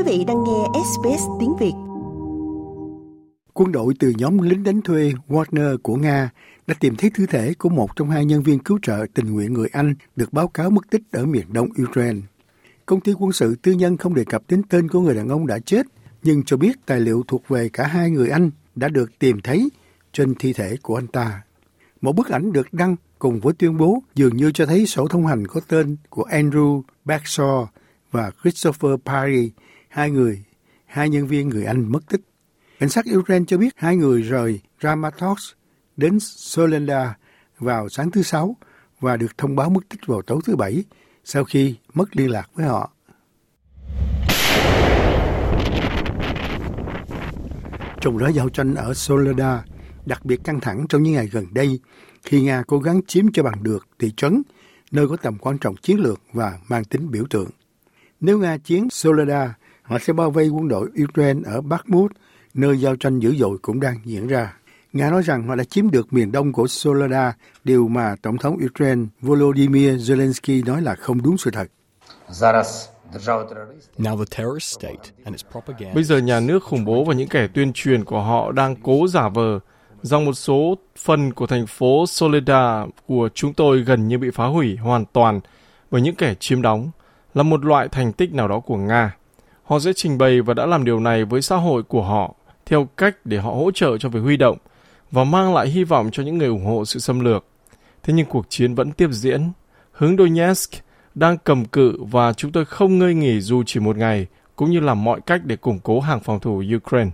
Quý vị đang nghe SBS tiếng Việt. Quân đội từ nhóm lính đánh thuê Wagner của Nga đã tìm thấy thi thể của một trong hai nhân viên cứu trợ tình nguyện người Anh được báo cáo mất tích ở miền đông Ukraine. Công ty quân sự tư nhân không đề cập đến tên của người đàn ông đã chết, nhưng cho biết tài liệu thuộc về cả hai người Anh đã được tìm thấy trên thi thể của anh ta. Một bức ảnh được đăng cùng với tuyên bố dường như cho thấy sổ thông hành có tên của Andrew Backshaw và Christopher Parry, hai người, hai nhân viên người Anh mất tích. Cảnh sát Ukraine cho biết hai người rời Ramatorsk đến Solenda vào sáng thứ Sáu và được thông báo mất tích vào tối thứ Bảy sau khi mất liên lạc với họ. Trong đó giao tranh ở Soleda đặc biệt căng thẳng trong những ngày gần đây khi Nga cố gắng chiếm cho bằng được thị trấn, nơi có tầm quan trọng chiến lược và mang tính biểu tượng. Nếu Nga chiến Soleda, họ sẽ bao vây quân đội Ukraine ở Bakhmut, nơi giao tranh dữ dội cũng đang diễn ra. Nga nói rằng họ đã chiếm được miền đông của Soleda, điều mà Tổng thống Ukraine Volodymyr Zelensky nói là không đúng sự thật. Bây giờ nhà nước khủng bố và những kẻ tuyên truyền của họ đang cố giả vờ rằng một số phần của thành phố Soledad của chúng tôi gần như bị phá hủy hoàn toàn bởi những kẻ chiếm đóng, là một loại thành tích nào đó của Nga. Họ sẽ trình bày và đã làm điều này với xã hội của họ theo cách để họ hỗ trợ cho việc huy động và mang lại hy vọng cho những người ủng hộ sự xâm lược. Thế nhưng cuộc chiến vẫn tiếp diễn. Hướng Donetsk đang cầm cự và chúng tôi không ngơi nghỉ dù chỉ một ngày, cũng như làm mọi cách để củng cố hàng phòng thủ Ukraine.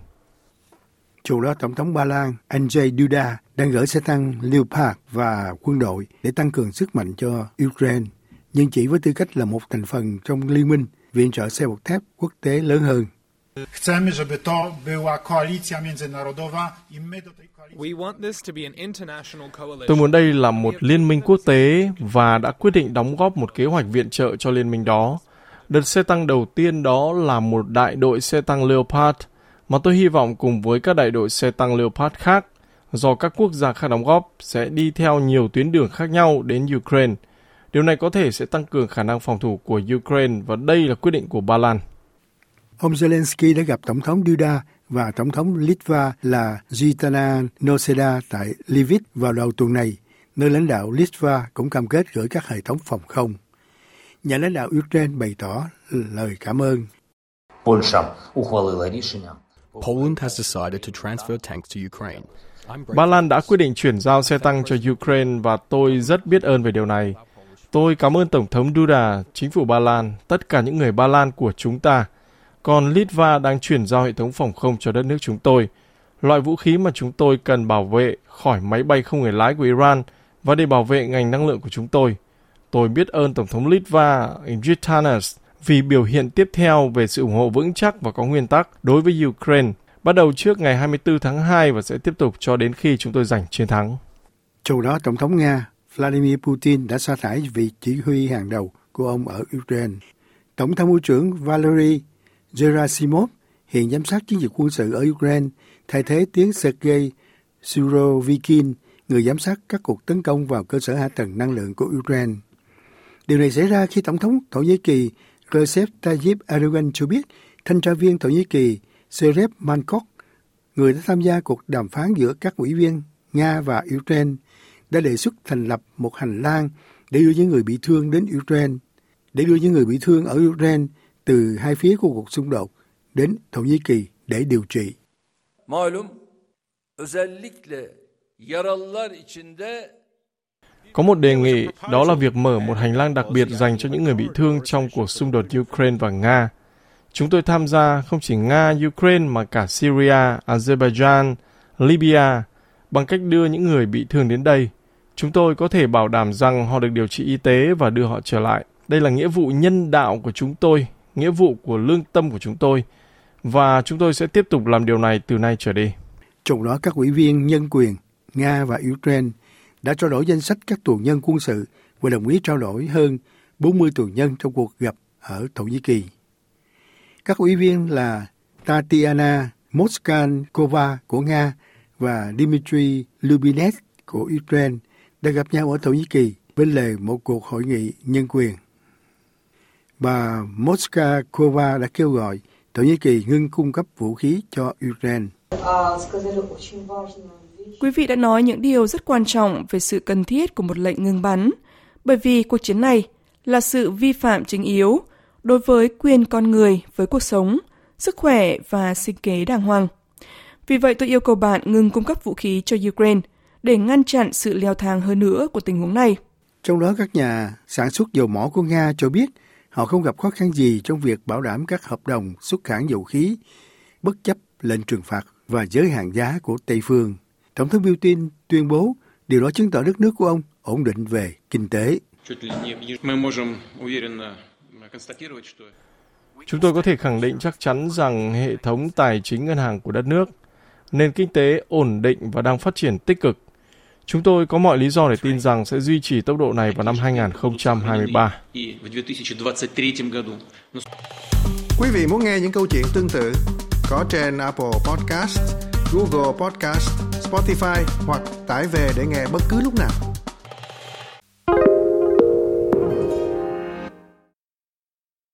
Chủ đó Tổng thống Ba Lan Andrzej Duda đang gửi xe tăng Leopard và quân đội để tăng cường sức mạnh cho Ukraine, nhưng chỉ với tư cách là một thành phần trong liên minh viện trợ xe bọc thép quốc tế lớn hơn. Chcemy, żeby to była koalicja międzynarodowa i my do tej Tôi muốn đây là một liên minh quốc tế và đã quyết định đóng góp một kế hoạch viện trợ cho liên minh đó. Đợt xe tăng đầu tiên đó là một đại đội xe tăng Leopard mà tôi hy vọng cùng với các đại đội xe tăng Leopard khác do các quốc gia khác đóng góp sẽ đi theo nhiều tuyến đường khác nhau đến Ukraine. Điều này có thể sẽ tăng cường khả năng phòng thủ của Ukraine và đây là quyết định của Ba Lan. Ông Zelensky đã gặp Tổng thống Duda và Tổng thống Litva là Zitana Noseda tại Lviv vào đầu tuần này, nơi lãnh đạo Litva cũng cam kết gửi các hệ thống phòng không. Nhà lãnh đạo Ukraine bày tỏ lời cảm ơn. Poland has decided to transfer tanks to Ukraine. Ba Lan đã quyết định chuyển giao xe tăng cho Ukraine và tôi rất biết ơn về điều này. Tôi cảm ơn Tổng thống Duda, chính phủ Ba Lan, tất cả những người Ba Lan của chúng ta – còn Litva đang chuyển giao hệ thống phòng không cho đất nước chúng tôi, loại vũ khí mà chúng tôi cần bảo vệ khỏi máy bay không người lái của Iran và để bảo vệ ngành năng lượng của chúng tôi. Tôi biết ơn Tổng thống Litva Gitanas vì biểu hiện tiếp theo về sự ủng hộ vững chắc và có nguyên tắc đối với Ukraine, bắt đầu trước ngày 24 tháng 2 và sẽ tiếp tục cho đến khi chúng tôi giành chiến thắng. Chủ đó, Tổng thống Nga Vladimir Putin đã sa thải vị chỉ huy hàng đầu của ông ở Ukraine. Tổng tham mưu trưởng Valery Gerasimov hiện giám sát chiến dịch quân sự ở Ukraine, thay thế tiếng Sergei Surovikin, người giám sát các cuộc tấn công vào cơ sở hạ tầng năng lượng của Ukraine. Điều này xảy ra khi Tổng thống Thổ Nhĩ Kỳ Recep Tayyip Erdogan cho biết thanh tra viên Thổ Nhĩ Kỳ Serep Mankok, người đã tham gia cuộc đàm phán giữa các ủy viên Nga và Ukraine, đã đề xuất thành lập một hành lang để đưa những người bị thương đến Ukraine, để đưa những người bị thương ở Ukraine từ hai phía của cuộc xung đột đến Thổ Nhĩ Kỳ để điều trị. Malum özellikle yaralılar içinde có một đề nghị đó là việc mở một hành lang đặc biệt dành cho những người bị thương trong cuộc xung đột Ukraine và Nga. Chúng tôi tham gia không chỉ Nga, Ukraine mà cả Syria, Azerbaijan, Libya bằng cách đưa những người bị thương đến đây. Chúng tôi có thể bảo đảm rằng họ được điều trị y tế và đưa họ trở lại. Đây là nghĩa vụ nhân đạo của chúng tôi, nghĩa vụ của lương tâm của chúng tôi, và chúng tôi sẽ tiếp tục làm điều này từ nay trở đi. Trong đó, các ủy viên nhân quyền, Nga và Ukraine đã trao đổi danh sách các tù nhân quân sự và đồng ý trao đổi hơn 40 tù nhân trong cuộc gặp ở Thổ Nhĩ Kỳ. Các ủy viên là Tatiana Moskankova của Nga và Dmitry Lubinets của Ukraine đã gặp nhau ở Thổ Nhĩ Kỳ bên lề một cuộc hội nghị nhân quyền bà Moskva đã kêu gọi Thổ Nhĩ Kỳ ngưng cung cấp vũ khí cho Ukraine. Quý vị đã nói những điều rất quan trọng về sự cần thiết của một lệnh ngừng bắn, bởi vì cuộc chiến này là sự vi phạm chính yếu đối với quyền con người với cuộc sống, sức khỏe và sinh kế đàng hoàng. Vì vậy tôi yêu cầu bạn ngừng cung cấp vũ khí cho Ukraine để ngăn chặn sự leo thang hơn nữa của tình huống này. Trong đó các nhà sản xuất dầu mỏ của Nga cho biết họ không gặp khó khăn gì trong việc bảo đảm các hợp đồng xuất khẩu dầu khí bất chấp lệnh trừng phạt và giới hạn giá của Tây phương. Tổng thống Putin tuyên bố điều đó chứng tỏ đất nước của ông ổn định về kinh tế. Chúng tôi có thể khẳng định chắc chắn rằng hệ thống tài chính ngân hàng của đất nước, nền kinh tế ổn định và đang phát triển tích cực. Chúng tôi có mọi lý do để tin rằng sẽ duy trì tốc độ này vào năm 2023. Quý vị muốn nghe những câu chuyện tương tự có trên Apple Podcast, Google Podcast, Spotify hoặc tải về để nghe bất cứ lúc nào.